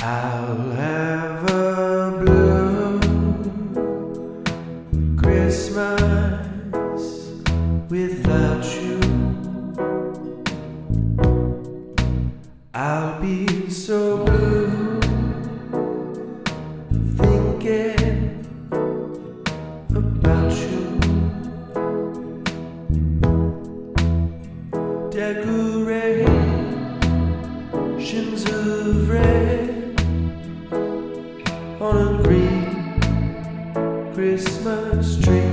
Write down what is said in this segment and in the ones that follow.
I'll have a blue Christmas without you. I'll be so blue thinking about you. Decorations of red a green Christmas tree.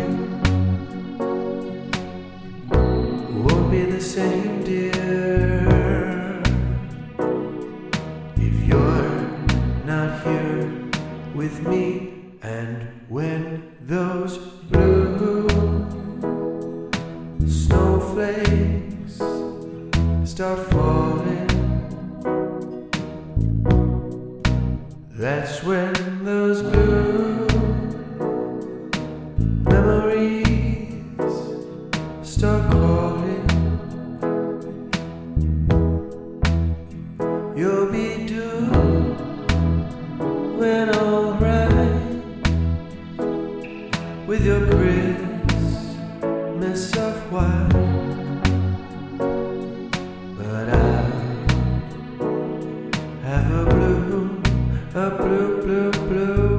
Won't be the same, dear, if you're not here with me. And when those blue snowflakes start falling, when those blue memories start calling. You'll be doing alright with your Christmas of white. Blue, blue, blue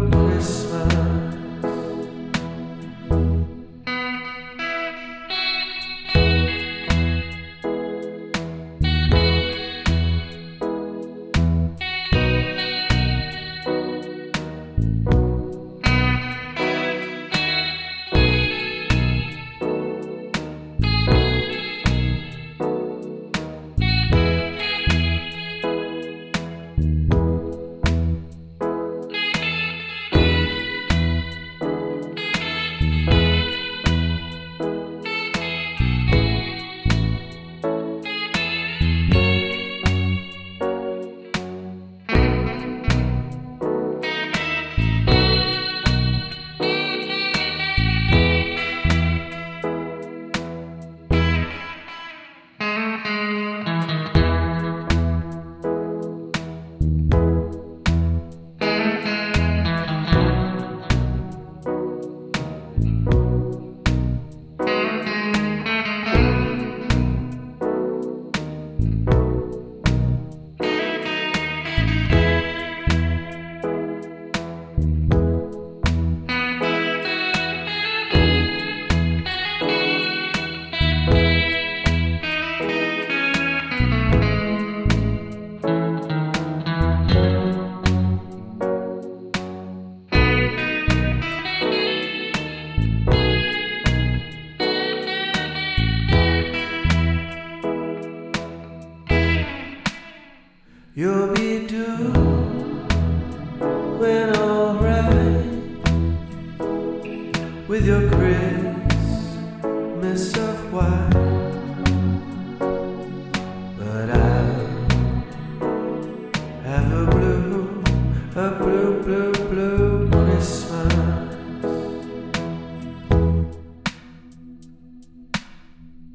You'll be doing alright with your Christmas